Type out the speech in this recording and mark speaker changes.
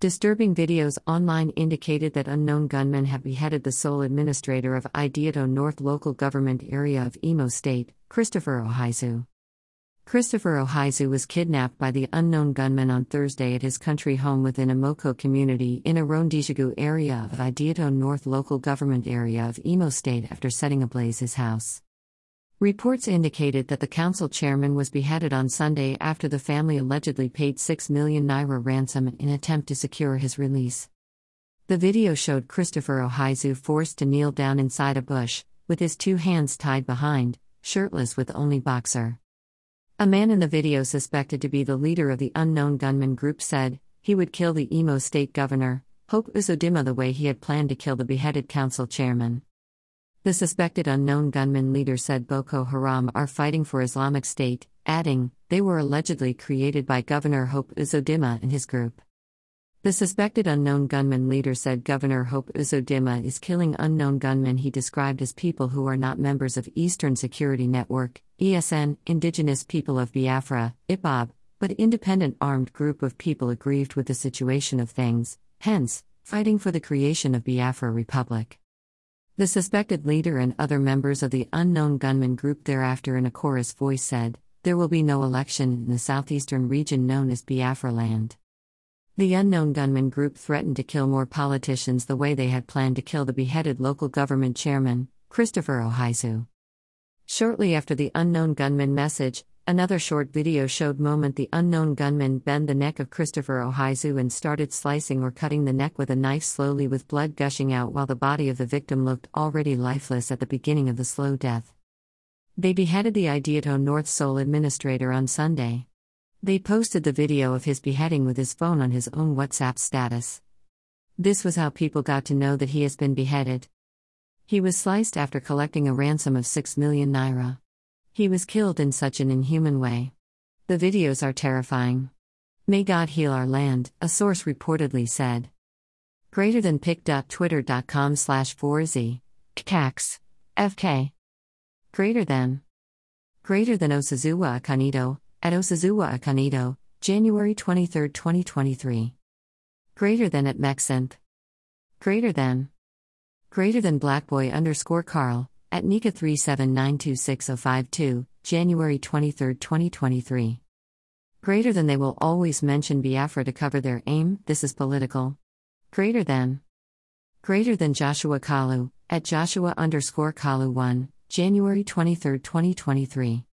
Speaker 1: Disturbing videos online indicated that unknown gunmen have beheaded the sole administrator of Ideato North local government area of Imo State, Christopher Ohizu. Christopher Ohizu was kidnapped by the unknown gunmen on Thursday at his country home within Imoko community in Irondejigu area of Ideato North local government area of Imo State after setting ablaze his house. Reports indicated that the council chairman was beheaded on Sunday after the family allegedly paid 6 million naira ransom in attempt to secure his release. The video showed Christopher Ohizu forced to kneel down inside a bush, with his two hands tied behind, shirtless with only boxer. A man in the video suspected to be the leader of the unknown gunman group said he would kill the Imo state governor, Hope Uzodimma, the way he had planned to kill the beheaded council chairman. The suspected unknown gunman leader said Boko Haram are fighting for Islamic State, adding, they were allegedly created by Governor Hope Uzodimma and his group. The suspected unknown gunman leader said Governor Hope Uzodimma is killing unknown gunmen he described as people who are not members of Eastern Security Network, ESN, Indigenous People of Biafra, IPOB, but independent armed group of people aggrieved with the situation of things, hence, fighting for the creation of Biafra Republic. The suspected leader and other members of the unknown gunman group thereafter in a chorus voice said, There will be no election in the southeastern region known as Biafra land. The unknown gunman group threatened to kill more politicians the way they had planned to kill the beheaded local government chairman, Christopher Ohizu. Shortly after the unknown gunman message, Another short video showed moment the unknown gunman bent the neck of Christopher Ohizu and started slicing or cutting the neck with a knife slowly with blood gushing out while the body of the victim looked already lifeless at the beginning of the slow death. They beheaded the Ideato North sole administrator on Sunday. They posted the video of his beheading with his phone on his own WhatsApp status. This was how people got to know that he has been beheaded. He was sliced after collecting a ransom of 6 million naira. He was killed in such an inhuman way. The videos are terrifying. May God heal our land, a source reportedly said. Greater than pic.twitter.com slash 4z. Cax. FK. Greater than. Greater than Osazuwa Akanido, at Osazuwa Akanido, January 23, 2023. Greater than at Mexenth. Greater than. Greater than Blackboy underscore Carl, at Nika 3792652, January 23, 2023. Greater than they will always mention Biafra to cover their aim, this is political. Greater than. Greater than Joshua Kalu, at Joshua underscore Kalu 1, January 23, 2023.